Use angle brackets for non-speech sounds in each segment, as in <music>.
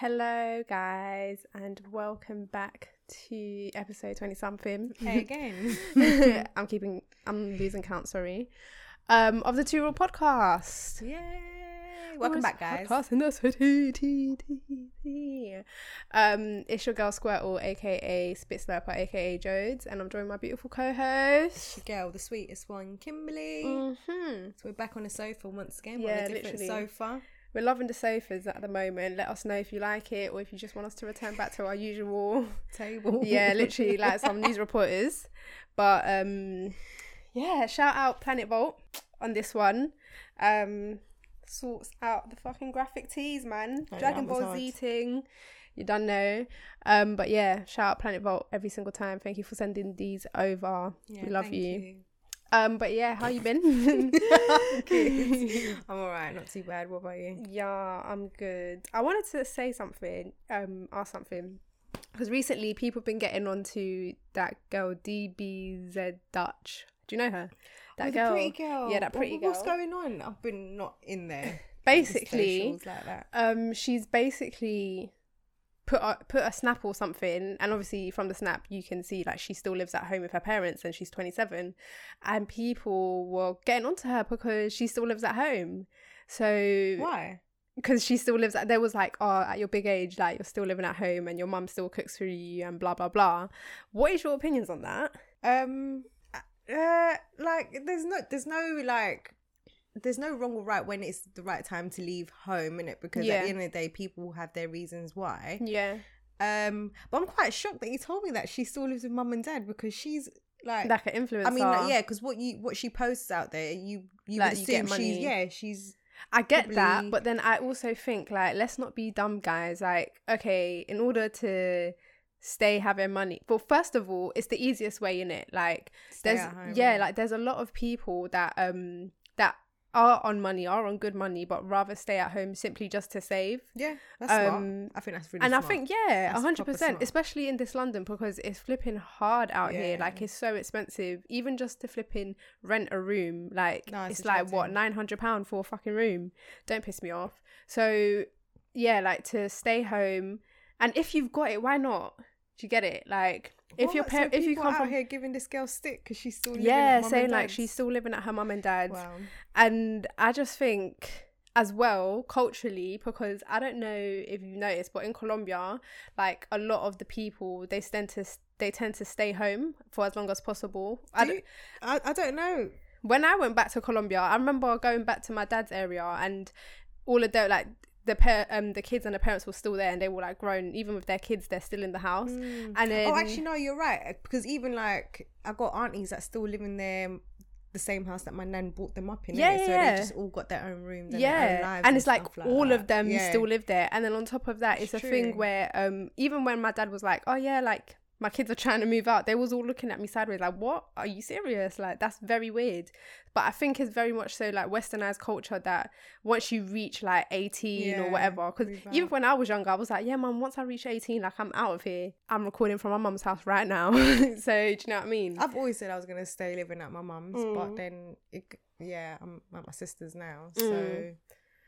Hello, guys, and welcome back to episode 20 something. Hey again. <laughs> <laughs> I'm keeping, I'm losing count, sorry. Um, of the Two Raw Podcast. Yay. Welcome back, guys. Podcast in the city. Um, it's your girl Squirtle, aka Spit Slurper, aka Jodes, and I'm joined by my beautiful co host. Your girl, the sweetest one, Kimberly. Mm-hmm. So we're back on the sofa once again. Yeah, on a different literally. sofa. We're loving the sofas at the moment. Let us know if you like it or if you just want us to return back to our usual <laughs> Table. yeah, literally like some news reporters. But um yeah, shout out Planet Vault on this one. Um sorts out the fucking graphic tees, man. Oh, Dragon was Ball Z ting. You done know. Um but yeah, shout out Planet Vault every single time. Thank you for sending these over. Yeah, we love thank you. Um but yeah, how you been? <laughs> <laughs> I'm alright, not too bad. What about you? Yeah, I'm good. I wanted to say something, um, ask something. Because recently people have been getting onto that girl DBZ Dutch. Do you know her? That Oh, girl. pretty girl. Yeah, that What- pretty What's girl. going on? I've been not in there. <laughs> Basically, like um, she's basically put a, put a snap or something, and obviously from the snap you can see like she still lives at home with her parents, and she's 27, and people were getting onto her because she still lives at home. So Why? because she still lives at there was like oh at your big age like you're still living at home and your mum still cooks for you and blah blah blah what is your opinions on that Um, uh, like there's no, there's no like, there's no wrong or right when it's the right time to leave home, in it because Yeah. at the end of the day, people have their reasons why. yeah. Um, but I'm quite shocked that you told me that she still lives with mum and dad because she's like, like an influencer. I mean, like, yeah, because what you what she posts out there, you you Like, would you assume get she's yeah, she's i get that but then i also think like let's not be dumb guys like okay in order to stay having money well first of all it's the easiest way in it like stay there's yeah. like there's a lot of people that um that are on money are on good money but rather stay at home simply just to save yeah, that's Um, smart. I think that's really and smart. I think yeah, hundred percent, especially in this London because it's flipping hard out here. Like it's so expensive, even just to flipping rent a room. Like No, it's it's like what nine hundred pound for a fucking room. Don't piss me off. So yeah, like to stay home, and if you've got it, why not? Do you get it? Like if your What? parent, So if you come out from here giving this girl stick because she's still living yeah, saying like she's still living at her mum and dad's, wow. and I just think as well culturally because I don't know if you noticed, but in Colombia, like a lot of the people they tend to they tend to stay home for as long as possible. I Do d- you- I, I don't know. when I went back to Colombia, I remember going back to my dad's area and all of the like the pair um the kids and the parents were still there and they were like grown even with their kids they're still in the house and then oh, actually, no, you're right. Because even like I got aunties that still live in their the same house that my nan brought them up in. Yeah, innit? so yeah. they just all got their own. And own yeah lives and it's like stuff all that. of them Yeah. still live there and then on top of that it's, It's a thing where um even when my dad was like oh yeah like my kids are trying to move out they was all looking at me sideways like what are you serious like that's very weird but i think it's very much so like westernized culture that once you reach like 18 or whatever because even when i was younger i was like yeah mum once i reach 18 like i'm out of here i'm recording from my mum's house right now <laughs> so do you know what i mean I've always said I was gonna stay living at my mum's, Mm. but then it, yeah, I'm at my sister's now. So Mm.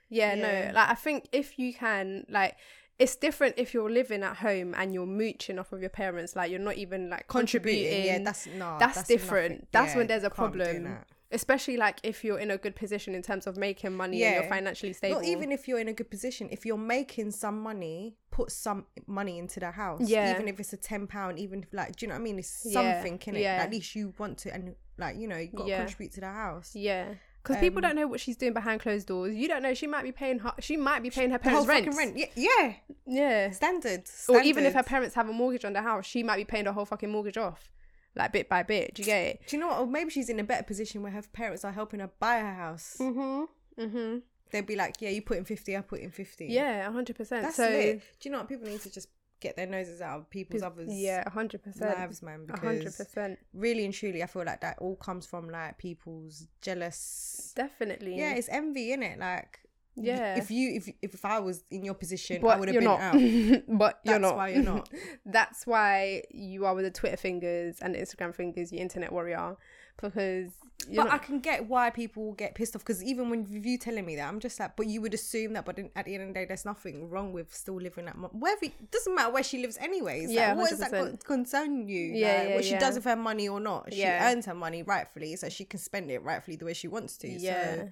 Yeah, Yeah. no. Like I think if you can like it's different if you're living at home and you're mooching off of your parents, like you're not even like contributing. yeah, that's no, that's, different. nothing. That's Yeah, when there's a can't be doing problem. Especially like if you're in a good position in terms of making money and you're financially stable. Not even if you're in a good position. If you're making some money, put some money into the house. Yeah. Even if it's a ten pound, even if like, do you know what I mean? It's Yeah, something, in it. yeah. At least you want to, and like you know, you got to Yeah. contribute to the house. Yeah. Because people Um, don't know what she's doing behind closed doors. You don't know. She might be paying her. She might be paying her parents fucking rent. rent. Yeah, yeah. Yeah. Standard. Or even if her parents have a mortgage on the house, she might be paying the whole fucking mortgage off, like bit by bit. Do you get it? Do you know what? Or maybe she's in a better position where her parents are helping her buy her house. Mhm. Mhm. They'd be like, "Yeah, you put in fifty, I put in 50. Yeah, hundred percent. that's So lit. Do you know what? People need to just get their noses out of people's others' yeah, hundred percent. lives, man. Because percent. really and truly, I feel like that all comes from like people's jealous. Definitely. Yeah, it's envy, in it? Like Yeah. If you if if I was in your position, I would have been not. out. <laughs> but you're That's not. why you're not. <laughs> That's why you are with the Twitter fingers and the Instagram fingers, you internet warrior, because you're But I can get why people get pissed off because even when you telling me that, I'm just like, but you would assume that, but at the end of the day, there's nothing wrong with still living at mom. Wherever it doesn't matter where she lives, anyways. Yeah, like, what does that 100%. con- concern you? Yeah, like, yeah, what she does with her money or not, she Yeah. earns her money rightfully, so she can spend it rightfully the way she wants to. yeah. So,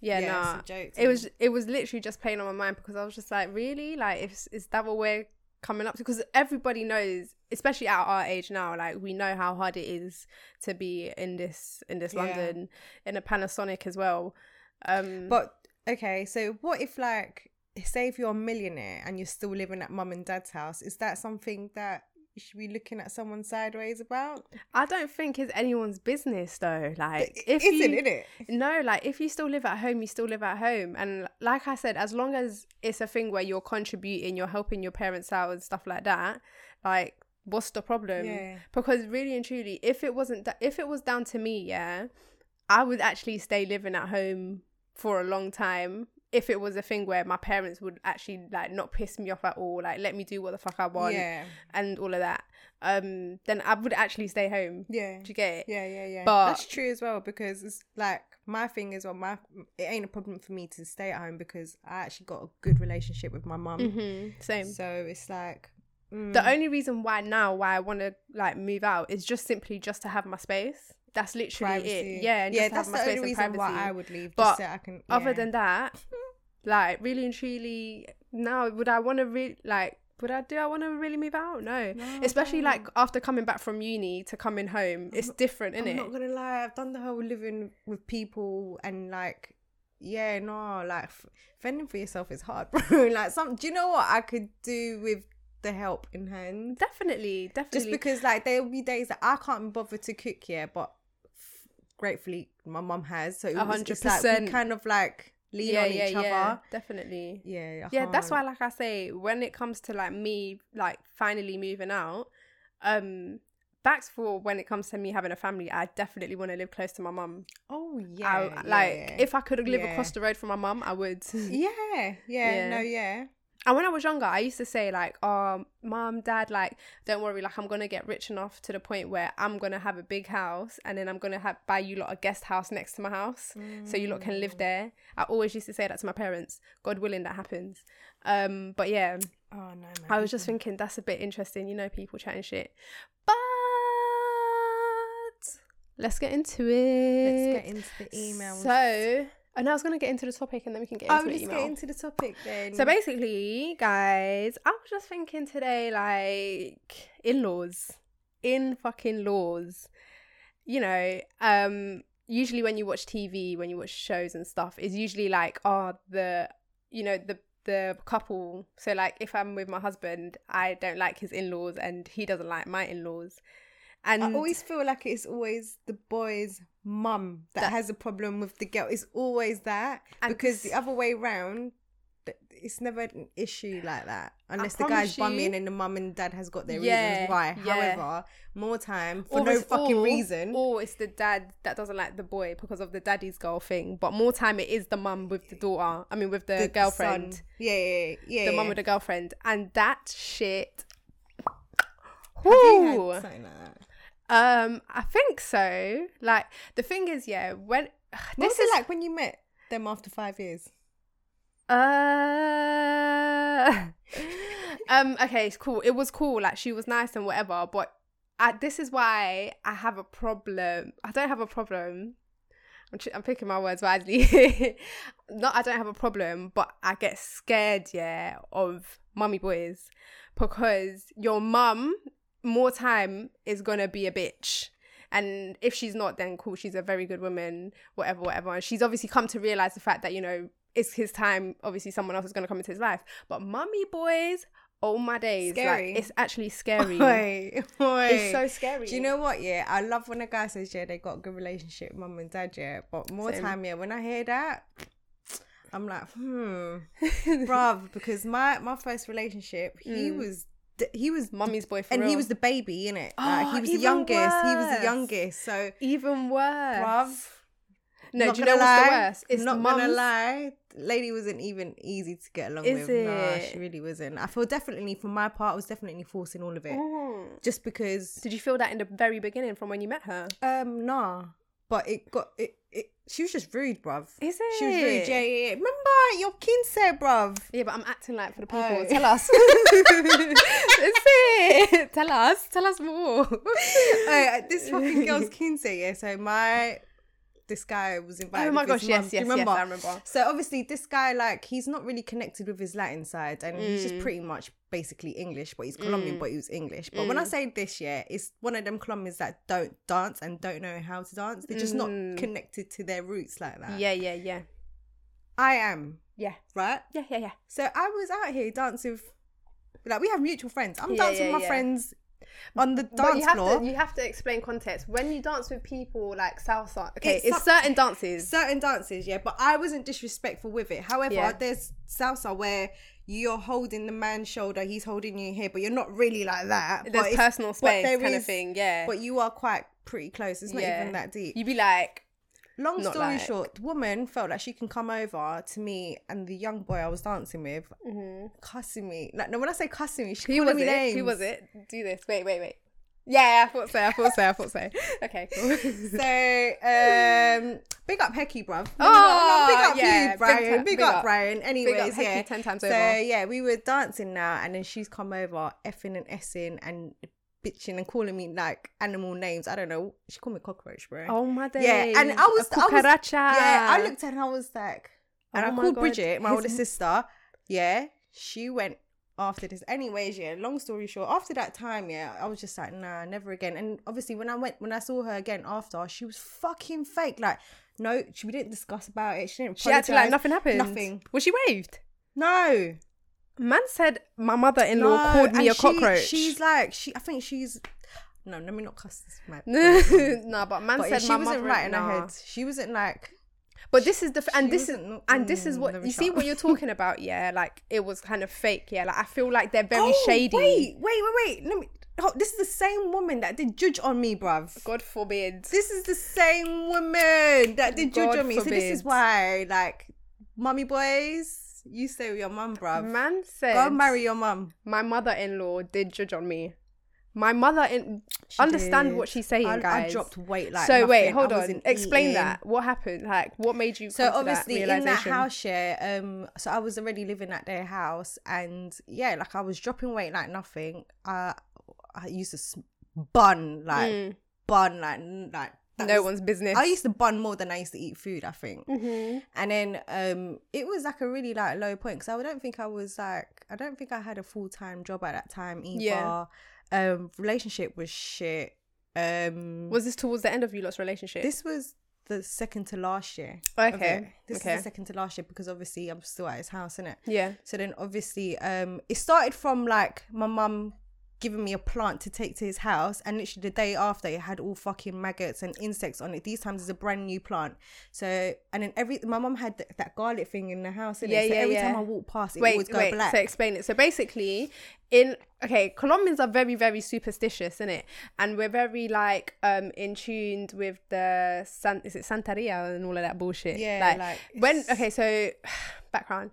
yeah, yeah, nah. it's a joke It was it was literally just playing on my mind because I was just like, really, like, if is that what we're coming up to? Because everybody knows, especially at our age now, like we know how hard it is to be in this in this Yeah. London in a pandemic as well. Um, But okay, so what if like say if you're a millionaire and you're still living at mum and dad's house, is that something that you should be looking at someone sideways about? I don't think it's anyone's business though. Like, It if isn't, you, it? No, like if you still live at home, you still live at home. And like I said, as long as it's a thing where you're contributing, you're helping your parents out and stuff like that, like what's the problem? Yeah. Because really and truly, if it wasn't da- if it was down to me, yeah, I would actually stay living at home for a long time. If it was a thing where my parents would actually like not piss me off at all, like let me do what the fuck I want Yeah. and all of that, um, then I would actually stay home. Yeah. Do you get it? Yeah, yeah, yeah. But- that's true as well because it's like my thing is well, my it ain't a problem for me to stay at home because I actually got a good relationship with my mum. hmm Same. So it's like mm, The only reason why now why I want to like move out is just simply just to have my space. That's literally privacy. it. Yeah, and yeah, that's the space only reason privacy. why I would leave. But just so I can. Other than that, like really and truly, now would I want to really like? Would I do? I want to really move out? No. No, Especially no. like after coming back from uni to coming home, it's different, isn't I'm it? not gonna lie, I've done the whole living with people and like, yeah, no, like fending for yourself is hard, <laughs> bro. like, some, do you know what I could do with the help in hand? Definitely, definitely. Just because like there will be days that I can't bother to cook, yeah, but gratefully my mum has, so it was, it's like we kind of like lean yeah, on yeah, each yeah, other. definitely. Yeah, I yeah that's why like i say when it comes to like me like finally moving out um that's for when it comes to me having a family i definitely want to live close to my mum Oh I- yeah, like yeah. if i could live across the road from my mum i would <laughs> yeah, Yeah. no, yeah, and when i was younger i used to say like oh mom, dad like don't worry like i'm gonna get rich enough to the point where i'm gonna have a big house and then i'm gonna have buy you lot a guest house next to my house so you lot can live Mm. there i always used to say that to my parents god willing that happens um but yeah Oh no, man. I was just thinking that's a bit interesting, you know, people chatting shit. But let's get into it. Let's get into the emails. So, and I was gonna get into the topic, and then we can get oh, into the let's email. get into the topic then. so basically, guys, I was just thinking today, like in-laws, in fucking laws. You know, um, usually when you watch TV, when you watch shows and stuff, is usually like, oh, the, you know, the the couple. So like, if I'm with my husband, I don't like his in-laws, and he doesn't like my in-laws. And I always feel like it's always the boy's mum that, That- has a problem with the girl. It's always that because the other way round, it's never an issue like that unless the guy's bumming and the mum and dad has got their Yeah, reasons why. yeah. However, more time for Or no fucking or- reason. Or it's the dad that doesn't like the boy because of the daddy's girl thing. But more time it is the mum with the daughter. I mean, with the, the girlfriend. son. Yeah, yeah, yeah. The yeah. mum with the girlfriend. And that shit. Have you had Whew. something like that? Um, I think so. Like the thing is, yeah, when <sighs> What this is like when you met them after five years? Uh, <laughs> um. Okay, it's cool. It was cool. Like she was nice and whatever. But I, this is why I have a problem. I don't have a problem. I'm, ch- I'm picking my words wisely. <laughs> Not I don't have a problem, but I get scared, yeah, of mummy boys because your mum more time is gonna be a bitch. And if she's not, then cool, she's a very good woman, whatever, whatever. And she's obviously come to realize the fact that, you know, it's his time. Obviously, someone else is going to come into his life. But mummy boys, oh my days. Scary. Like, it's actually scary. <laughs> Wait, wait. It's so scary. Do you know what? Yeah, I love when a guy says, "Yeah, they got a good relationship, mum and dad." Yeah, but more Same. time, yeah, when I hear that, I'm like, hmm, <laughs> bruv, because my my first relationship, he Mm. was he was Mummy's boy for and he was the baby in it. Oh, like, he was the youngest. He was the youngest. So, even worse. bruv, No, Not do you know gonna what's the worst? It's not gonna mums- lie. Lady wasn't even easy to get along Is with. Nah, she really wasn't. I feel definitely for my part, I was definitely forcing all of it, Mm. just because. Did you feel that in the very beginning from when you met her? Um, nah, but it got it. It she was just rude, bruv. Is it? She was rude. Yeah, yeah, yeah. Remember your quince, bruv. Yeah, but I'm acting like for the people. Oh. Tell us. <laughs> Is it? Tell us. Tell us more. <laughs> This fucking girl's quince. Yeah, so my this guy was invited. Oh my gosh, yes, mum. Do you yes, yes, remember? I remember. So obviously, this guy like he's not really connected with his Latin side, and he's Mm. just pretty much basically English, but he's Colombian, but he was English. But Mm. when I say this, year, it's one of them Colombians that don't dance and don't know how to dance. They're just Mm. not connected to their roots like that. Yeah, yeah, yeah. I am Yeah. right. Yeah, yeah, yeah. So I was out here dancing with, like, we have mutual friends. I'm Yeah, dancing yeah, with my yeah. friends on the But dance you have floor. to you have to explain context. When you dance with people like salsa, okay, It's it's, certain dances. certain dances, yeah, but I wasn't disrespectful with it. However, Yeah. there's salsa where you're holding the man's shoulder, he's holding you here, but you're not really like that. but There's it's- personal space kind of thing, yeah. But you are quite pretty close. It's not Yeah. even that deep. You'd be like, Long not story like- short, the woman felt like she can come over to me and the young boy I was dancing with, cussing me. Like, no, when I say cussing me, who was me it? names. Who was it? Do this. Wait, wait, wait. Yeah, I thought so. I thought so. I thought so. <laughs> Okay, cool. So, um, big up Hecky, bruv. No, Oh, no, no, big up yeah, you, big Brian. Big, big up, up. Brian. Anyways, Hecky yeah. 10 times so, over. yeah, we were dancing now, and then she's come over, effing and essing and bitching and calling me like animal names. I don't know. She called me cockroach, bro. oh my days. Yeah, and I was- I was-. Yeah, I looked at her and I was like, oh and Oh I called God. Bridget, my older <laughs> sister. Yeah, she went after this. Anyways, yeah. Long story short, after that time, yeah, I was just like, nah, never again. And obviously, when I went, when I saw her again after, she was fucking fake. Like, no, she, we didn't discuss about it. She didn't. She acted like nothing happened. Nothing. Was she waved? No, Man said my mother-in-law no. called me a she- cockroach. She's like, she. I think she's. No, let me not cuss this man. <laughs> no, but man But said she my wasn't right in nah. her head. She wasn't like. But this is the f- and this is and this is what you see what you're <laughs> talking about. Yeah, like it was kind of fake. Yeah, like I feel like they're very Oh, shady. Wait, wait, wait, wait. Let me. Oh, this is the same woman that did juju on me, bruv. God forbid. This is the same woman that did juju God on me. So this is why, like, mummy boys, you stay with your mum, bruv. Man said Go marry your mum. my mother-in-law did juju on me. My mother in understand what she's saying, I, guys. I dropped weight like so wait, hold on. Explain eating. that. What happened? Like, what made you? So obviously that in that house share, um, so I was already living at their house, and yeah, like I was dropping weight like nothing. I I used to bun like Mm, bun like like no was- one's business. I used to bun more than I used to eat food. I think. Mhm. And then um it was like a really like low point because I don't think I was like I don't think I had a full time job at that time either. Yeah. Um relationship was shit. Um Was this towards the end of you lot's relationship? this was the second to last year. Okay. This okay. is the second to last year because obviously I'm still at his house, innit? yeah. So then obviously um it started from like my mum giving me a plant to take to his house and literally the day after it had all fucking maggots and insects on it. These times it's a brand new plant. So and then every my mum had th- that garlic thing in the house? Yeah, so yeah, every yeah. time I walk past it wait, always go wait. black. So explain it. So basically, in okay, Colombians are very, very superstitious, isn't it? And we're very like um in tuned with the San is it Santeria and all of that bullshit. Yeah, like, when okay, so <sighs> background,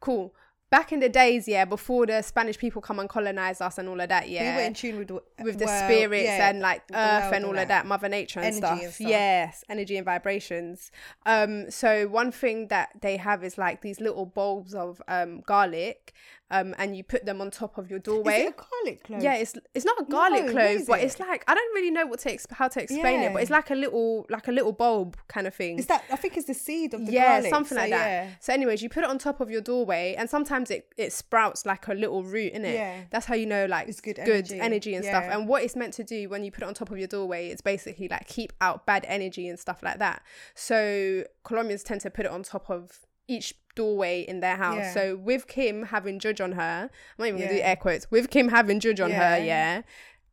cool. Back in the days, yeah, before the Spanish people come and colonize us and all of that, yeah, we were in tune with the, with the well, spirits yeah, and like earth and all of that, mother nature and stuff. and stuff. Yes, energy and vibrations. Um, so one thing that they have is like these little bulbs of um garlic, um, and you put them on top of your Is doorway. it a garlic clove? Yeah, it's it's not a garlic No, clove, but it? it's like I don't really know what to ex- how to explain it, but it's like a little like a little bulb kind of thing. Is that I think it's the seed of the garlic. yeah, garlic. something so like that. yeah. So, anyways, you put it on top of your doorway, and sometimes it it sprouts like a little root in it. Yeah. That's how you know like It's good good energy. energy and stuff. And what it's meant to do when you put it on top of your doorway, it's basically like keep out bad energy and stuff like that. So Colombians tend to put it on top of each doorway in their house. Yeah. So with Kim having juju on her, I'm not even gonna do air quotes. With Kim having juju on her, Yeah. yeah,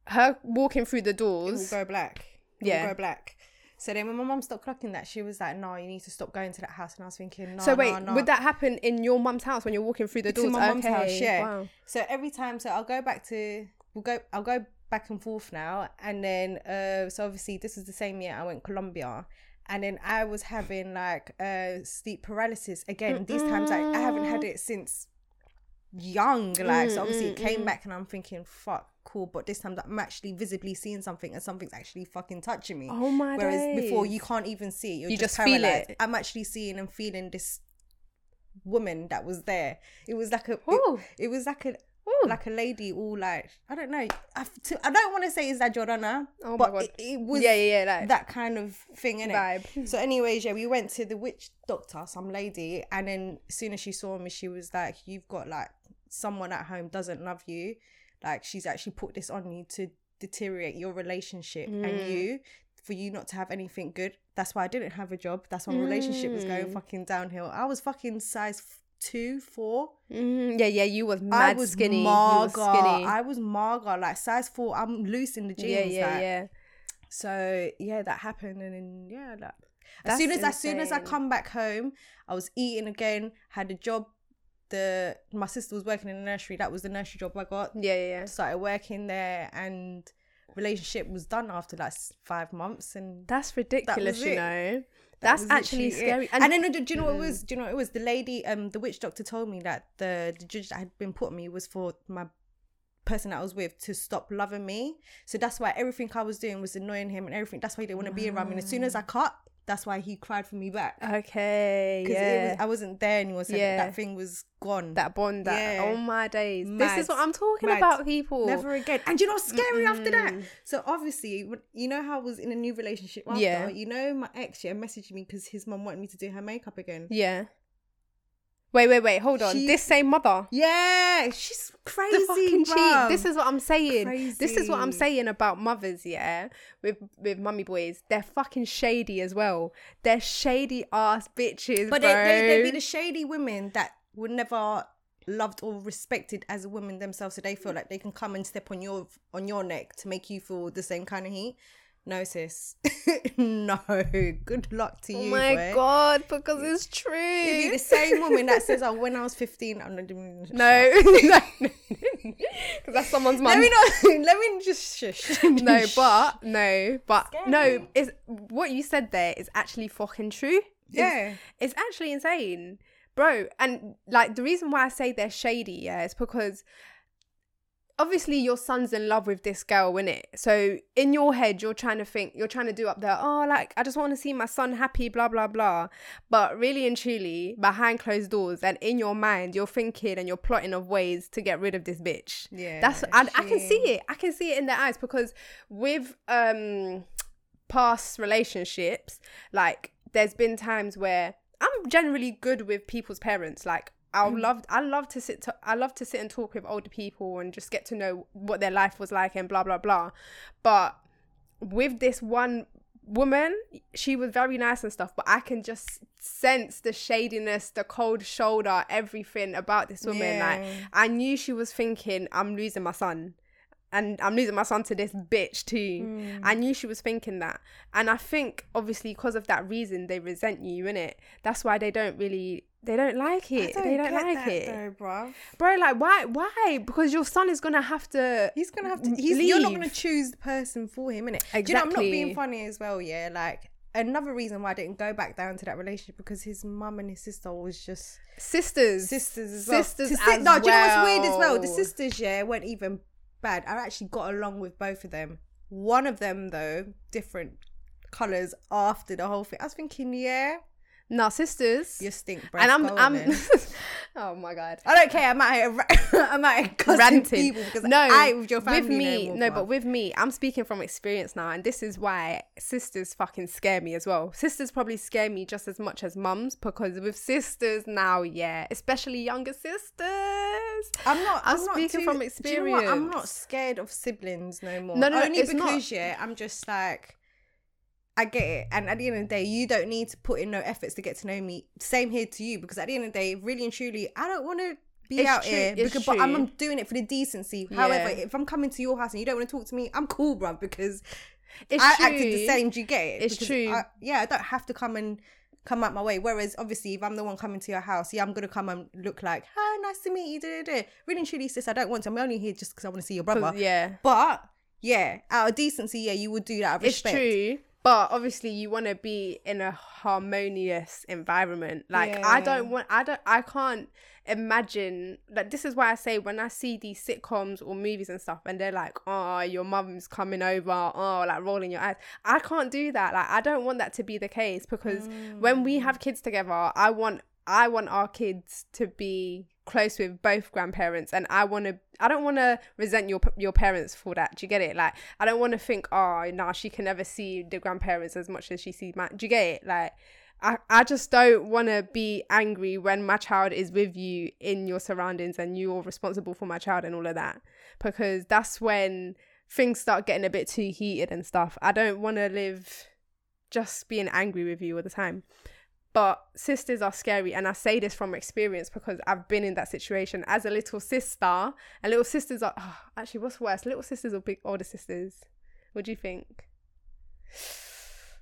her walking through the it will doors. go black. It Yeah. will go black. So then when my mum stopped clocking that, she was like, "No, you need to stop going to that house." And I was thinking, "No, so wait, no, no." would that happen in your mum's house when you're walking through the doors? in my mum's house, yeah. Wow. So every time, so I'll go back to we'll go. I'll go back and forth now, and then uh, so obviously this is the same year I went Colombia, and then I was having like uh sleep paralysis again. These times I, I haven't had it since young, like so obviously it came back and I'm thinking, fuck, cool. But this time I'm actually visibly seeing something and something's actually fucking touching me. Oh my Whereas before you can't even see it. You're You just, just feel it. I'm actually seeing and feeling this woman that was there. It was like a it, it was like a Ooh. like a lady all like I don't know. I, to, I don't want to say is that Jordana, Oh my but God. it, it was yeah, yeah, yeah, like that kind of thing in vibe. <laughs> So, anyways, yeah, we went to the witch doctor, some lady, and then as soon as she saw me, she was like, "You've got like someone at home doesn't love you. Like she's actually put this on you to deteriorate your relationship Mm. and you." For you not to have anything good, that's why I didn't have a job. That's why my relationship was going Mm. fucking downhill. I was fucking size two, four. Mm, yeah, yeah, you was I was skinny. Marga. You skinny. I was Marga, like size four. I'm loose in the jeans. yeah, yeah, like. yeah. So yeah, that happened, and then yeah, like as That's soon as as soon as I come back home, I was eating again. Had a job. The my sister was working in the nursery. That was the nursery job I got. Yeah, yeah, yeah. Started working there, and relationship was done after like five months, and That's ridiculous, was you it. know. that That's actually scary. And, then do you know what it Mm. was? Do you know what it was? The lady, um, the witch doctor told me that the the juju that had been put on me was for my person that I was with to stop loving me. So that's why everything I was doing was annoying him and everything. That's why he didn't want to be around me. And as soon as I cut, that's why he cried for me back. okay, Because yeah. I wasn't there anymore. So Yeah. that thing was gone. that bond, that Yeah. oh my days. This is what I'm talking Mad. about, people. Never again. And you know what's scary after that? So obviously, you know how I was in a new relationship after? Yeah. You know my ex, yeah, messaged me because his mum wanted me to do her makeup again. Yeah. Wait, wait, wait. Hold on. She- This same mother. Yeah, she's crazy. the fucking cheat. This is what I'm saying. This is what I'm saying about mothers, yeah. With with mummy boys, they're fucking shady as well. They're shady ass bitches, But bro. they, they, they be the shady women that were never loved or respected as a woman themselves, so they feel like they can come and step on your on your neck to make you feel the same kind of heat. No, sis. <laughs> no. Good luck to oh you oh my boy. god, because it's true. It'd the same woman that says, "Oh, when I was 15, I'm not doing." no, <laughs> because that's someone's mum. Let me not. <laughs> Let me just shush. no, but no, but no. it's what you said there is actually fucking true. It's- yeah. it's actually insane, bro. And like the reason why I say they're shady, yeah, is because obviously your son's in love with this girl, innit? So in your head, you're trying to think, you're trying to do up there, oh, like I just want to see my son happy, blah blah blah. But really and truly, behind closed doors and in your mind, you're thinking and you're plotting of ways to get rid of this bitch. Yeah, that's I, I can see it. I can see it in their eyes because with um past relationships, like there's been times where I'm generally good with people's parents. Like I Mm. love I love to sit to, I love to sit and talk with older people and just get to know what their life was like and blah blah blah. But with this one woman, she was very nice and stuff, but I can just sense the shadiness, the cold shoulder, everything about this woman. Like I knew she was thinking, I'm losing my son. And I'm losing my son to this bitch too. Mm. I knew she was thinking that. And I think obviously because of that reason they resent you, innit? That's why they don't really they don't like it. they don't like it. though, bruv. Bro, like why why? Because your son is gonna have to He's gonna have to. He's, you're not gonna choose the person for him, innit? Do you know, I'm not being funny as well. Yeah, like another reason why I didn't go back down to that relationship because his mum and his sister was just sisters. sisters as well. Sisters si- as no, do you know what's weird as well? The sisters, yeah, weren't even bad. I actually got along with both of them. One of them though, different colors after the whole thing. I was thinking, yeah, No, sisters. you stink, bro. and I'm I'm. <laughs> Oh my god. I don't care. I might, out here. ra- I'm out here ranting. people because no, I with your family with me, no, no, but with me, I'm speaking from experience now, and this is why sisters fucking scare me as well. Sisters probably scare me just as much as mums because with sisters now, yeah, especially younger sisters. I'm not. I'm I'm, not speaking too- from do you know? I'm not scared of siblings no more. No, no, only it's not. because yeah, I'm just like. I get it, and at the end of the day, you don't need to put in no efforts to get to know me. Same here to you, because at the end of the day, really and truly, I don't want to be It's out true, here it's because, but I'm. I'm doing it for the decency. However, if I'm coming to your house and you don't want to talk to me, I'm cool, bruv, because It's I true. acted the same. Do you get it? It's Because true. I, yeah, I don't have to come and come out my way. Whereas, obviously, if I'm the one coming to your house, yeah, I'm gonna come and look like, hi, nice to meet you. Da, da, da. Really and truly, sis, I don't want to. I'm only here just because I want to see your brother. yeah, But yeah, out of decency, yeah, you would do that out of it's respect. true. But obviously you want to be in a harmonious environment. Like i don't want i don't i can't imagine like this is why i say when i see these sitcoms or movies and stuff and they're like oh your mum's coming over. Oh like rolling your eyes. I can't do that. Like i don't want that to be the case because when we mm. have kids together i want i want our kids to be close with both grandparents and i want to i don't want to resent your your parents for that do you get it like i don't want to think oh nah she can never see the grandparents as much as she sees my do you get it like I, I just don't want to be angry when my child is with you in your surroundings and you're responsible for my child and all of that because that's when things start getting a bit too heated and stuff. I don't want to live just being angry with you all the time. But sisters are scary, and I say this from experience because I've been in that situation as a little sister. And little sisters are oh, actually what's worse, little sisters or big older sisters? What do you think?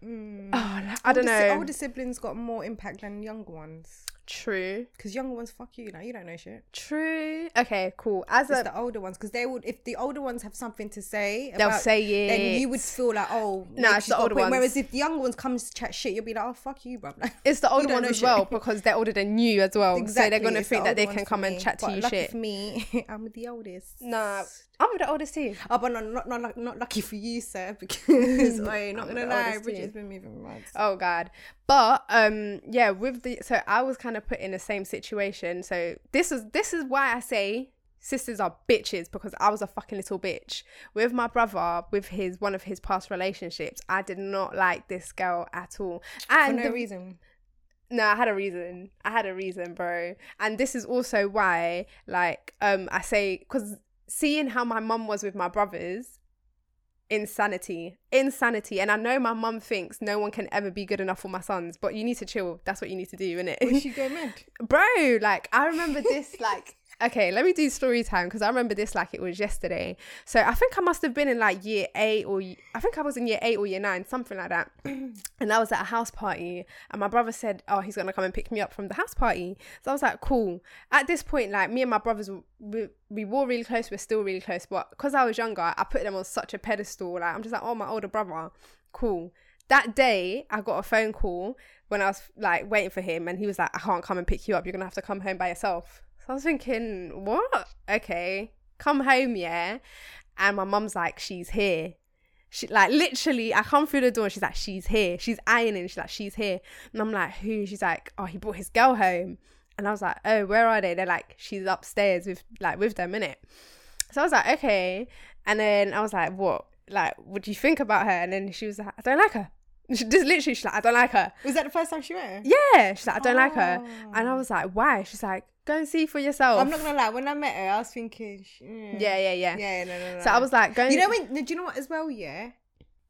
Mm. <sighs> Oh, I don't Older know. Older siblings got more impact than younger ones. True, Because younger ones, fuck you, now you don't know shit. true. Okay, cool. As It's a the older ones because they would, if the older ones have something to say, they'll about, say it. then you would feel like, oh, No, maybe it's the older ones. Whereas if the younger ones come to chat shit, you'll be like, oh, fuck you, bro. Like, <laughs> It's the older ones as shit. well because they're older than you as well. so they're gonna it's think the that they can come and chat to But you lucky shit. for me, <laughs> I'm the oldest. Nah, I'm the oldest too. Oh, but not not not, not lucky for you, sir, <laughs> because oi, not I'm gonna lie, Bridget's been moving mad. Oh god. But um yeah, with the so I was kind of put in the same situation. So this is this is why I say sisters are bitches because I was a fucking little bitch. With my brother, with his one of his past relationships, I did not like this girl at all. For And no the- reason. No, I had a reason. I had a reason, bro. And this is also why, like, um, I say because seeing how my mum was with my brothers, insanity, insanity. And I know my mum thinks no one can ever be good enough for my sons, but you need to chill. That's what you need to do, innit? she go mad? <laughs> bro like i remember this <laughs> like okay let me do story time because i remember this like it was yesterday. So i think i must have been in like year eight or I think i was in year eight or year nine something like that. <clears throat> And i was at a house party and my brother said oh he's gonna come and pick me up from the house party. So i was like cool. At this point like me and my brothers we, we were really close we're still really close but because i was younger i put them on such a pedestal like i'm just like oh my older brother. Cool. That day I got a phone call when I was like waiting for him and he was like, I can't come and pick you up, you're gonna have to come home by yourself. So I was thinking, What? Okay. Come home, yeah. And my mum's like, She's here. She like literally I come through the door and she's like, She's here. She's ironing, she's like, She's here. And I'm like, Who? She's like, Oh, he brought his girl home. And I was like, Oh, where are they? They're like, She's upstairs with like with them, in it. So I was like, Okay. And then I was like, What? Like, what do you think about her? And then she was like, I don't like her. She just literally, she's like, I don't like her. Was that the first time she met her? Yeah, she's like, I don't like her. And I was like, why? She's like, go and see for yourself. I'm not gonna lie. When I met her, I was thinking, mm. yeah, yeah, yeah, yeah, no, no, no. So I was like, going. you know when? Do you know what? As well, yeah.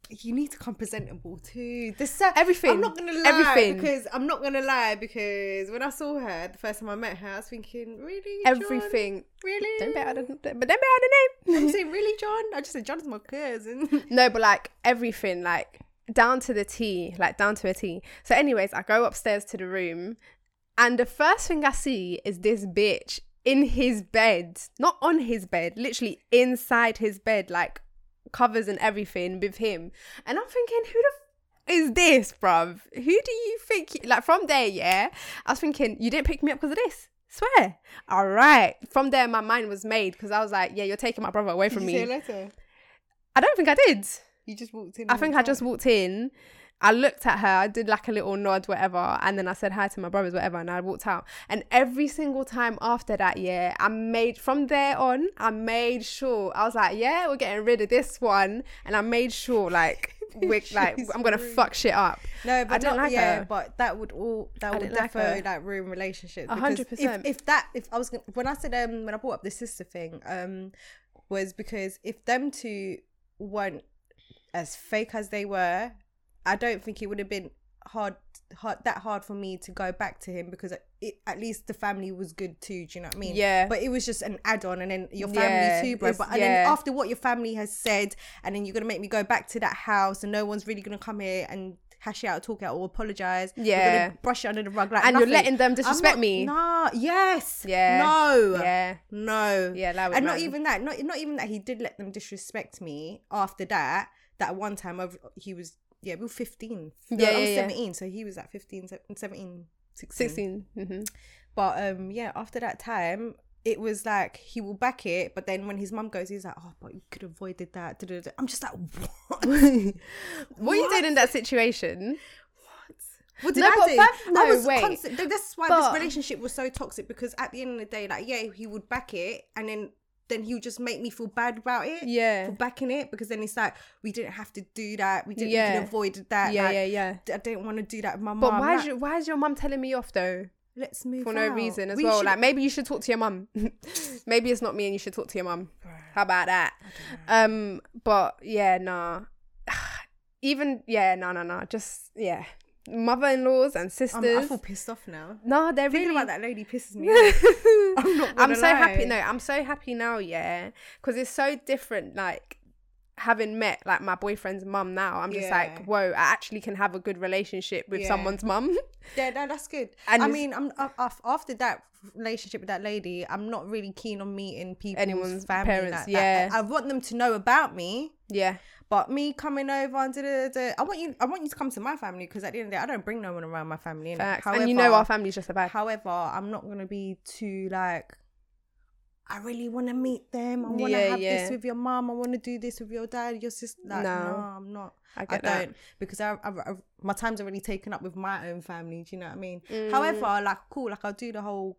You need to come presentable too. The sa- Everything. I'm not gonna lie Everything. because I'm not gonna lie because when I saw her the first time I met her, I was thinking, really, John? everything. really. Don't bet out the, but don't bet out the name. I'm <laughs> saying, really, John? I just said John's my cousin. no, but like everything, like down to the T, like down to a T. So, anyways, I go upstairs to the room, and the first thing I see is this bitch in his bed, not on his bed, literally inside his bed, like covers and everything with him. And I'm thinking, who the f- is this, bruv? Who do you think? you- Like from there, yeah, I was thinking, you didn't pick me up because of this. Swear. All right. From there, my mind was made because I was like, yeah, you're taking my brother away from me. say hello to? I don't think I did. You just walked in. I think I just walked in. I looked at her, I did like a little nod, whatever, and then I said hi to my brothers, whatever, and I walked out. And every single time after that, yeah, I made from there on, I made sure I was like, yeah, we're getting rid of this one, and I made sure like <laughs> we're like I'm gonna rude. fuck shit up. No, but I didn't not, like yeah, her. but that would all that I would didn't like definitely like ruin relationships. Hundred if- percent. If that, if I was gonna, when I said um when I brought up the sister thing, um, was because if them two weren't as fake as they were, I don't think it would have been hard hard that hard for me to go back to him because it, at least the family was good too. Do you know what I mean? Yeah. But it was just an add on, and then your family Yeah, too, bro. But and yeah. then after what your family has said, and then you're gonna make me go back to that house, and no one's really gonna come here and hash it out, talk it out, or apologize. We're Yeah. brush it under the rug like And you're letting them disrespect not- me. Nah. Yes. Yeah. No. Yeah. No. Yeah, and not even that. Not not even that. He did let them disrespect me after that. That one time, of he was yeah, we were 15. Yeah, I was yeah, yeah. 17, so he was at 15, 17, 16. 16. hmm But um, yeah, after that time, it was like he will back it, but then when his mum goes, he's like, "Oh, but you could have avoided that." I'm just like, "What? <laughs> What are you doing in that situation? What did No, I do? fam- no, I was wait. constant. That's why But- this relationship was so toxic because at the end of the day, like, yeah, he would back it, and then then he would just make me feel bad about it. Yeah. For backing it because then it's like we didn't have to do that. We didn't. Yeah. avoid that. Yeah, like, yeah, yeah. I didn't want to do that with my mum. But why like, is your, why is your mum telling me off though? let's move For no out. reason as We well. should- Like maybe you should talk to your mum. <laughs> maybe it's not me and you should talk to your mum. How about that? Um, but yeah, nah. <sighs> Even yeah, no, no, no. Just yeah, mother-in-laws and sisters. I'm. I feel pissed off now. no, they're Thinking really. about that lady pisses me off. <laughs> I'm not I'm so happy. lie. No, I'm so happy now. Yeah, because it's so different. Like having met like my boyfriend's mum now, I'm just Yeah. like, whoa, I actually can have a good relationship with Yeah. someone's mum. <laughs> Yeah, no, that's good. And I mean, I'm uh, af- after that relationship with that lady, I'm not really keen on meeting people's Anyone's family. parents, like yeah. I, I want them to know about me, yeah, but me coming over and da, da, da, I want you. I want you to come to my family because at the end of the day, I don't bring no one around my family. facts. and you know our family's just a bad. However, I'm not gonna be too like. I really want to meet them. I want to Yeah, have yeah. this with your mom. I want to do this with your dad, your sister. Like, No. no, I'm not. I I, get that. don't because I, I, I, my time's already taken up with my own family. Do you know what I mean? Mm. However, like cool, like I'll do the whole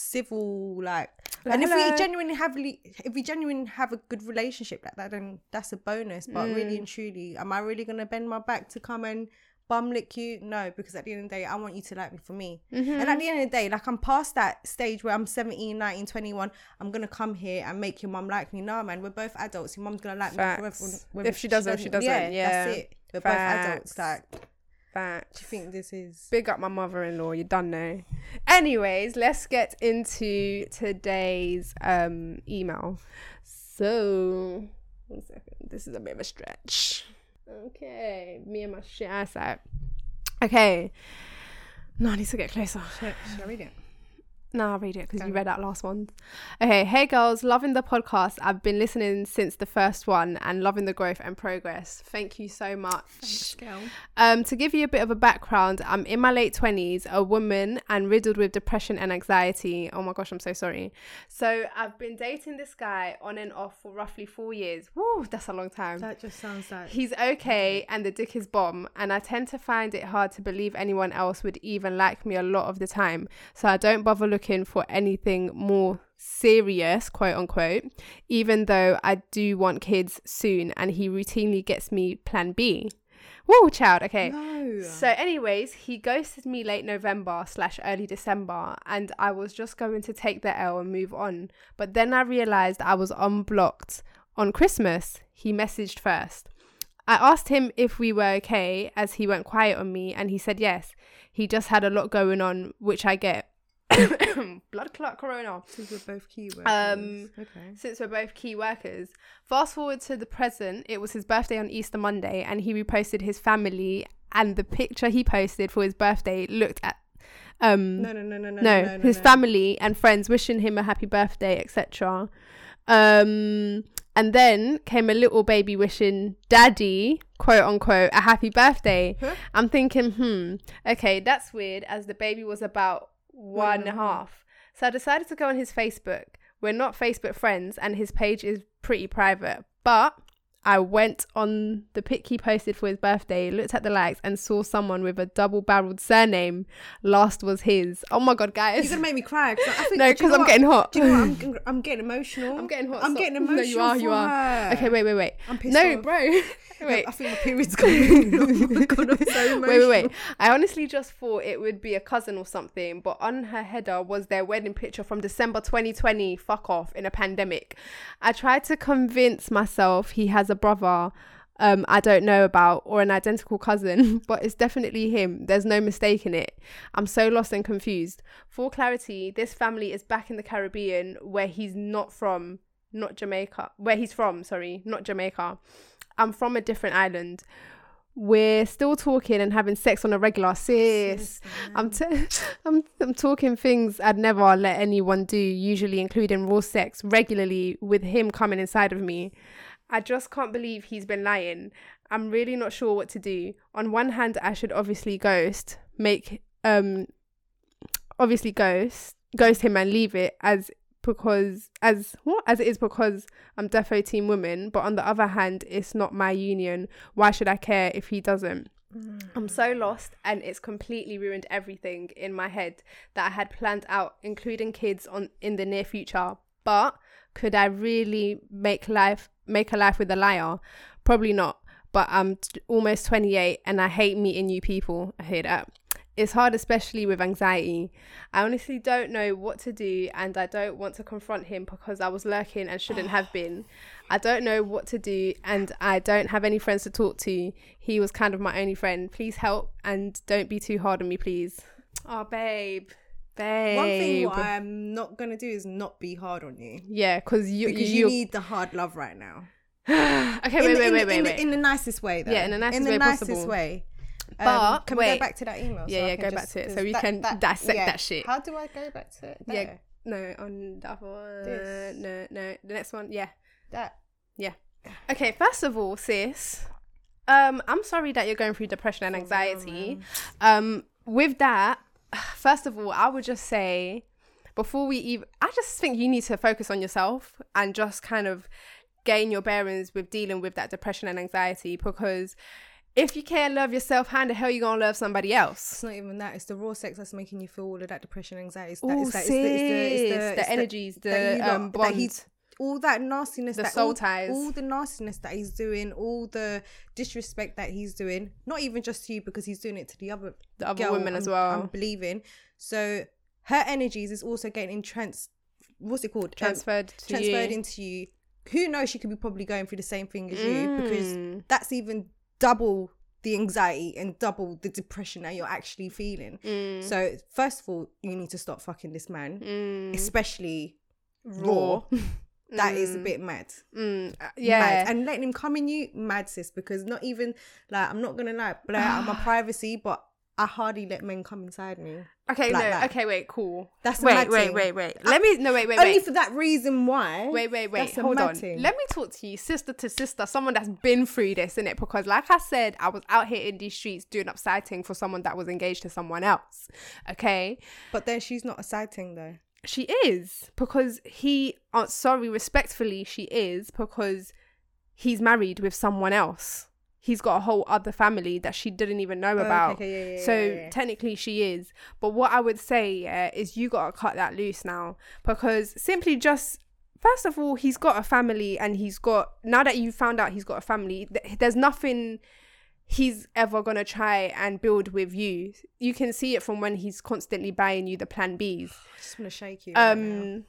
civil like, Like, and if we genuinely have if we genuinely have a good relationship like that, then that's a bonus. But really Mm. and truly, am I really gonna bend my back to come and bum lick you? No, because at the end of the day, I want you to like me for me. Mm-hmm. And at the end of the day, like I'm past that stage where I'm 17, 19, 21. I'm gonna come here and make your mum like me. No, man, we're both adults. Your mum's gonna like Facts. me forever. If she does or she doesn't, yeah. yeah, that's it. We're both adults. Facts. Like, Facts. do you think this is? Big up my mother-in-law. You done know. Anyways, let's get into today's um email. So, one second. This is a bit of a stretch. Okay, me and my shit eyesight. Okay. No, I need to get closer. I read it? No, I'll read it because you read that last one. Okay, hey girls, loving the podcast. I've been listening since the first one and loving the growth and progress. Thank you so much. girl. Um, to give you a bit of a background, I'm in my late 20s, a woman, and riddled with depression and anxiety. Oh my gosh, I'm so sorry. So, I've been dating this guy on and off for roughly four years. Woo, that's a long time. That just sounds like. He's okay and the dick is bomb, and I tend to find it hard to believe anyone else would even like me a lot of the time. So I don't bother looking for anything more serious, quote unquote, even though I do want kids soon, and he routinely gets me plan B. Whoa, child. Okay. No. So, anyways, he ghosted me late November slash early December, and I was just going to take the L and move on. But then I realized I was unblocked on Christmas. He messaged first. I asked him if we were okay, as he went quiet on me, and he said yes. He just had a lot going on, which I get. <coughs> Blood clot corona Because we're both key words. Um, okay. since we're both key workers. Fast forward to the present, it was his birthday on Easter Monday, and he reposted his family, and the picture he posted for his birthday looked at um No, no, no, no, no, no, no, no, his no. family and friends wishing him a happy birthday, etc. Um, and then came a little baby wishing daddy, quote unquote, a happy birthday. Huh? I'm thinking, hmm, okay, that's weird, as the baby was about one and Mhm. half. So I decided to go on his Facebook. We're not Facebook friends, and his page is pretty private, but I went on the pic he posted for his birthday, looked at the likes, and saw someone with a double barreled surname. Last was his. Oh my god, guys. You're gonna make me cry. 'cause I think, no, you because know I'm what? getting hot. Do you know what? I'm, <laughs> I'm getting emotional. I'm getting hot. I'm stop. getting emotional. <laughs> No, you are. You are. her. Okay, wait, wait, wait. I'm pissed No, off. bro. <laughs> wait. I think oh my period's coming. oh god, I'm so emotional. Wait, wait, wait. I honestly just thought it would be a cousin or something, but on her header was their wedding picture from December 2020. Fuck off in a pandemic. I tried to convince myself he has a brother um, I don't know about or an identical cousin, <laughs> but it's definitely him. There's no mistaking it. I'm so lost and confused. For clarity, this family is back in the Caribbean where he's not from, not Jamaica. Where he's from, sorry, not Jamaica. I'm from a different island. We're still talking and having sex on a regular, sis. I'm, t- <laughs> I'm I'm talking things I'd never let anyone do, usually including raw sex regularly with him coming inside of me. I just can't believe he's been lying. I'm really not sure what to do. On one hand, I should obviously ghost, make um obviously ghost ghost him and leave it as because as what as it is because I'm defo team woman, but on the other hand, it's not my union. Why should I care if he doesn't? I'm so lost and it's completely ruined everything in my head that I had planned out, including kids on in the near future. But could I really make life make a life with a liar? Probably not. But I'm t- almost 28 and I hate meeting new people. I hear that. It's hard, especially with anxiety. I honestly don't know what to do, and I don't want to confront him because I was lurking and shouldn't have been. I don't know what to do, and I don't have any friends to talk to. He was kind of my only friend. Please help, and don't be too hard on me, please. Oh, babe, babe. One thing what I'm not gonna do is not be hard on you yeah, because you because you, you, need the hard love right now. <sighs> okay, In wait, the- wait, wait, the- wait, in the- wait. in the nicest way, though. Yeah, in the nicest in the way nicest possible. way. Um, But, can we go back to that email? Yeah, I yeah, can go back to it so we can dissect that shit. How do I go back to it? Yeah. No, on the other one. This. No, no, the next one. Yeah. That. Yeah. Okay, first of all, sis, um, I'm sorry that you're going through depression and anxiety. Um, with that, <sighs> first of all, I would just say before we even, I just think you need to focus on yourself and just kind of gain your bearings with dealing with that depression and anxiety because if you can't love yourself, how the hell you gonna love somebody else? It's not even that. It's the raw sex that's making you feel all of that depression, and anxiety. It's that, Oh, it's that, it's, the, it's the, it's the, the, it's the- energies, the that lot- um, that he- bonds. All that nastiness, The that soul all, ties. all the nastiness that he's doing, all the disrespect that he's doing, not even just to you because he's doing it to the other The other women as well. I'm believing. So her energies is also getting trans. What's it called? Um, transferred to transferred you. into you. Who knows? She could be probably going through the same thing as you because Mm. that's even double the anxiety and double the depression that you're actually feeling. Mm. So first of all, you need to stop fucking this man, Mm. especially raw. <laughs> That is a Mm. bit mad. Mm, uh, yeah. Mad. And letting him come in you, mad sis, because not even like I'm not gonna lie, blur out my privacy, but I hardly let men come inside me. okay, like no. that. Okay, wait, cool. That's wait, wait, wait, wait. Let me. No, wait, wait, Only wait. for that reason why. Wait, wait, wait. That's a Hold on. thing. Let me talk to you, sister to sister, someone that's been through this, innit? Because, like I said, I was out here in these streets doing up sighting for someone that was engaged to someone else. Okay, But then she's not a sighting though. She is because he. Uh, sorry, respectfully, she is because he's married with someone else. He's got a whole other family that she didn't even know Oh, about. okay, yeah, yeah, so yeah, technically she is. But what I would say yeah, is you gotta cut that loose now because simply just first of all he's got a family and he's got now that you found out he's got a family th- there's nothing he's ever gonna try and build with you. You can see it from when he's constantly buying you the plan Bs. <sighs> I just want to shake you. right. Um,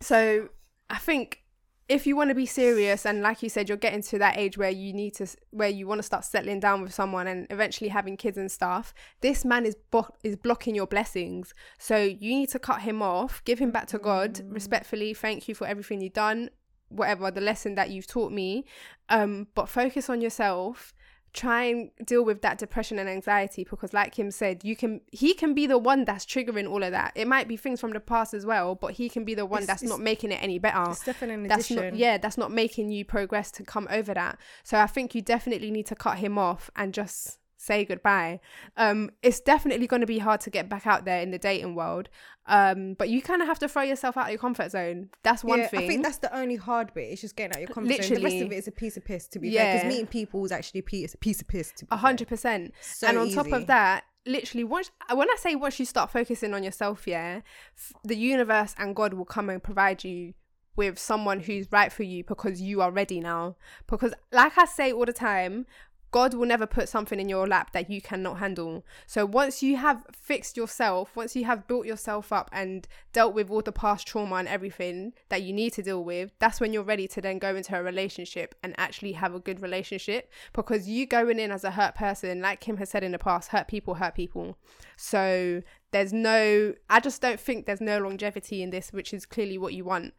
so I think if you want to be serious and like you said, you're getting to that age where you need to, where you want to start settling down with someone and eventually having kids and stuff. This man is bo- is blocking your blessings, so you need to cut him off, give him back to God respectfully. Thank you for everything you've done, whatever the lesson that you've taught me. Um, but focus on yourself try and deal with that depression and anxiety because like Kim said you can he can be the one that's triggering all of that. It might be things from the past as well but he can be the one It's- that's it's- not making it any better. it's definitely an that's addition. not yeah that's not making you progress to come over that. So i think you definitely need to cut him off and just say goodbye um it's definitely going to be hard to get back out there in the dating world um but you kind of have to throw yourself out of your comfort zone that's one yeah, thing I think that's the only hard bit. It's just getting out of your comfort zone. The rest of it is a piece of piss, to be fair. Yeah. Because meeting people is actually a piece, a piece of piss, to be A hundred percent. So and on top of that, literally, once when I say once you start focusing on yourself, yeah, f- the universe and God will come and provide you with someone who's right for you because you are ready now. Because, like I say all the time. God will never put something in your lap that you cannot handle. So once you have fixed yourself, once you have built yourself up and dealt with all the past trauma and everything that you need to deal with, that's when you're ready to then go into a relationship and actually have a good relationship. Because you going in as a hurt person, like Kim has said in the past, hurt people hurt people. So there's no, I just don't think there's no longevity in this, which is clearly what you want.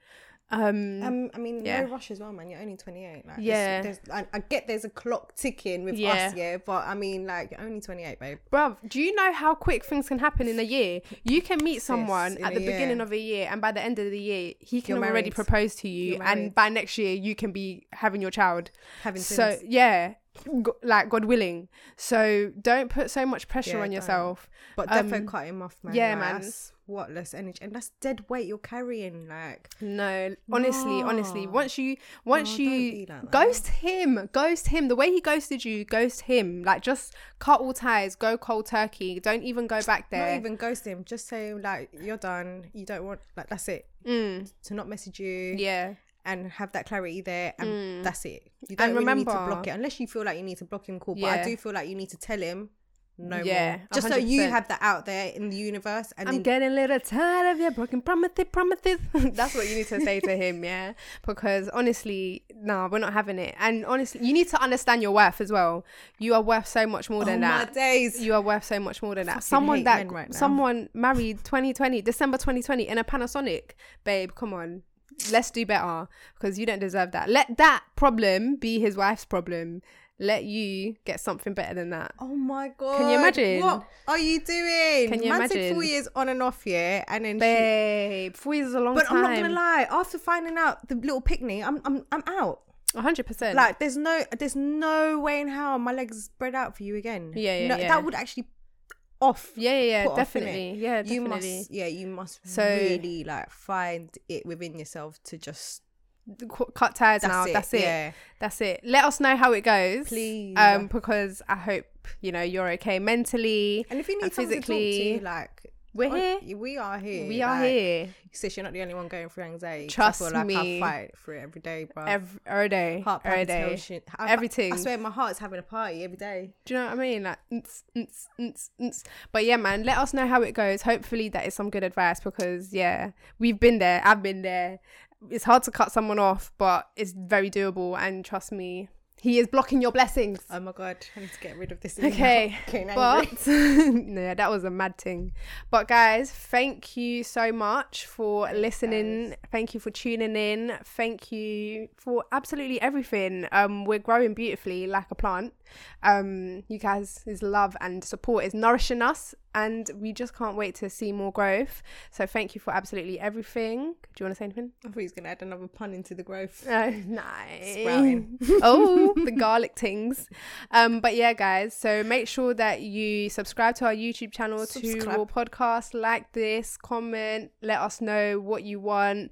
Um, Um, I mean, Yeah. no rush as well, man. You're only 28. Like, Yeah. There's, I, I get there's a clock ticking with Yeah. us, yeah. But I mean, like, you're only 28, babe. Bruv, do you know how quick things can happen in a year? You can meet someone at the beginning of a year, and by the end of the year, he can You're already married. propose to you, and by next year, you can be having your child. Having So twins. yeah, go- like God willing. So don't put so much pressure Yeah, on don't. yourself. But um, definitely cut him off, man. yeah, like, man. That's what less energy, and that's dead weight you're carrying. Like, No, honestly, honestly, once you once No, you like ghost him, ghost him. The way he ghosted you, ghost him. Like just cut all ties, go cold turkey. Don't even go back there. not even ghost him. Just say like you're done. You don't want like that's it. Mm, To not message you yeah. and have that clarity there, and Mm. that's it. You don't really need to block it unless you feel like you need to block him. Cool, but Yeah. I do feel like you need to tell him. No Yeah, more. Just so you have that out there in the universe, and I'm then getting a little tired of your broken promises, promises. <laughs> That's what you need to say to him, yeah. <laughs> Because honestly, no, we're not having it. And honestly, you need to understand your worth as well. You are worth so much more oh than my that. days. You are worth so much more than that. Someone that right someone married 2020, December 2020 in a pandemic, babe. Come on, let's do better because you don't deserve that. Let that problem be his wife's problem. Let you get something better than that. Oh my god! Can you imagine? What are you doing? Can you Man said imagine? four years on and off, yeah, and then. she- Babe, four years is a long but time. I'm not gonna lie. After finding out the little picnic, I'm I'm I'm out. hundred percent. Like, there's no there's no way in how my legs spread out for you again. Yeah, yeah, no, yeah. That would actually off. yeah, yeah, yeah, put off, innit? definitely. Yeah, You definitely. must, yeah, you must So- really like find it within yourself to just. Cut ties That's now. it. That's it. Yeah. That's it. Let us know how it goes, Please. Um, because I hope you know you're okay mentally. And if you need someone to talk physically, to, like we're oh, here. We are here. We are like, here Sis, you're not the only one going through anxiety. Trust I feel like me. I fight through it every day, bro. every, every day, Heart every day. I, Everything. I swear, my heart's having a party every day. Do you know what I mean? Like, nts, nts, nts, nts. but yeah, man, let us know how it goes. Hopefully, that is some good advice because yeah, we've been there. I've been there. It's hard to cut someone off, but it's very doable. And trust me, he is blocking your blessings. Oh my god, I need to get rid of this. Okay, <laughs> but <laughs> no, that was a mad thing. But guys, thank you so much for listening. Thank you for tuning in. Thank you for absolutely everything. Um, we're growing beautifully like a plant. Um, you guys' his love and support is nourishing us, and we just can't wait to see more growth. So thank you for absolutely everything. Do you want to say anything? I thought he was gonna add another pun into the growth. Oh, <laughs> nice. Sprouting. <laughs> oh, <laughs> the garlic things. Um, but yeah, guys. So make sure that you subscribe to our YouTube channel, to our Podcast. Like this, comment, let us know what you want.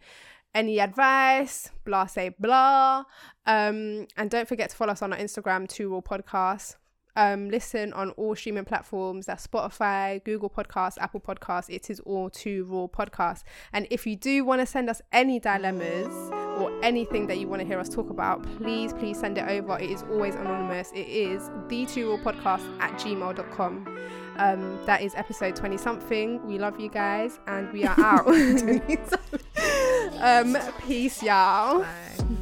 Any advice, blah, say blah. Um, and don't forget to follow us on our Instagram, Two Raw Podcast. Um, listen on all streaming platforms. That's Spotify, Google Podcasts, Apple Podcasts. It is all Two Raw Podcast. And if you do want to send us any dilemmas or anything that you want to hear us talk about, please, please send it over. It is always anonymous. It is the Two Raw Podcast at gmail.com. Um, that is episode 20 something. We love you guys and we are <laughs> out. <laughs> um, peace, y'all. Bye.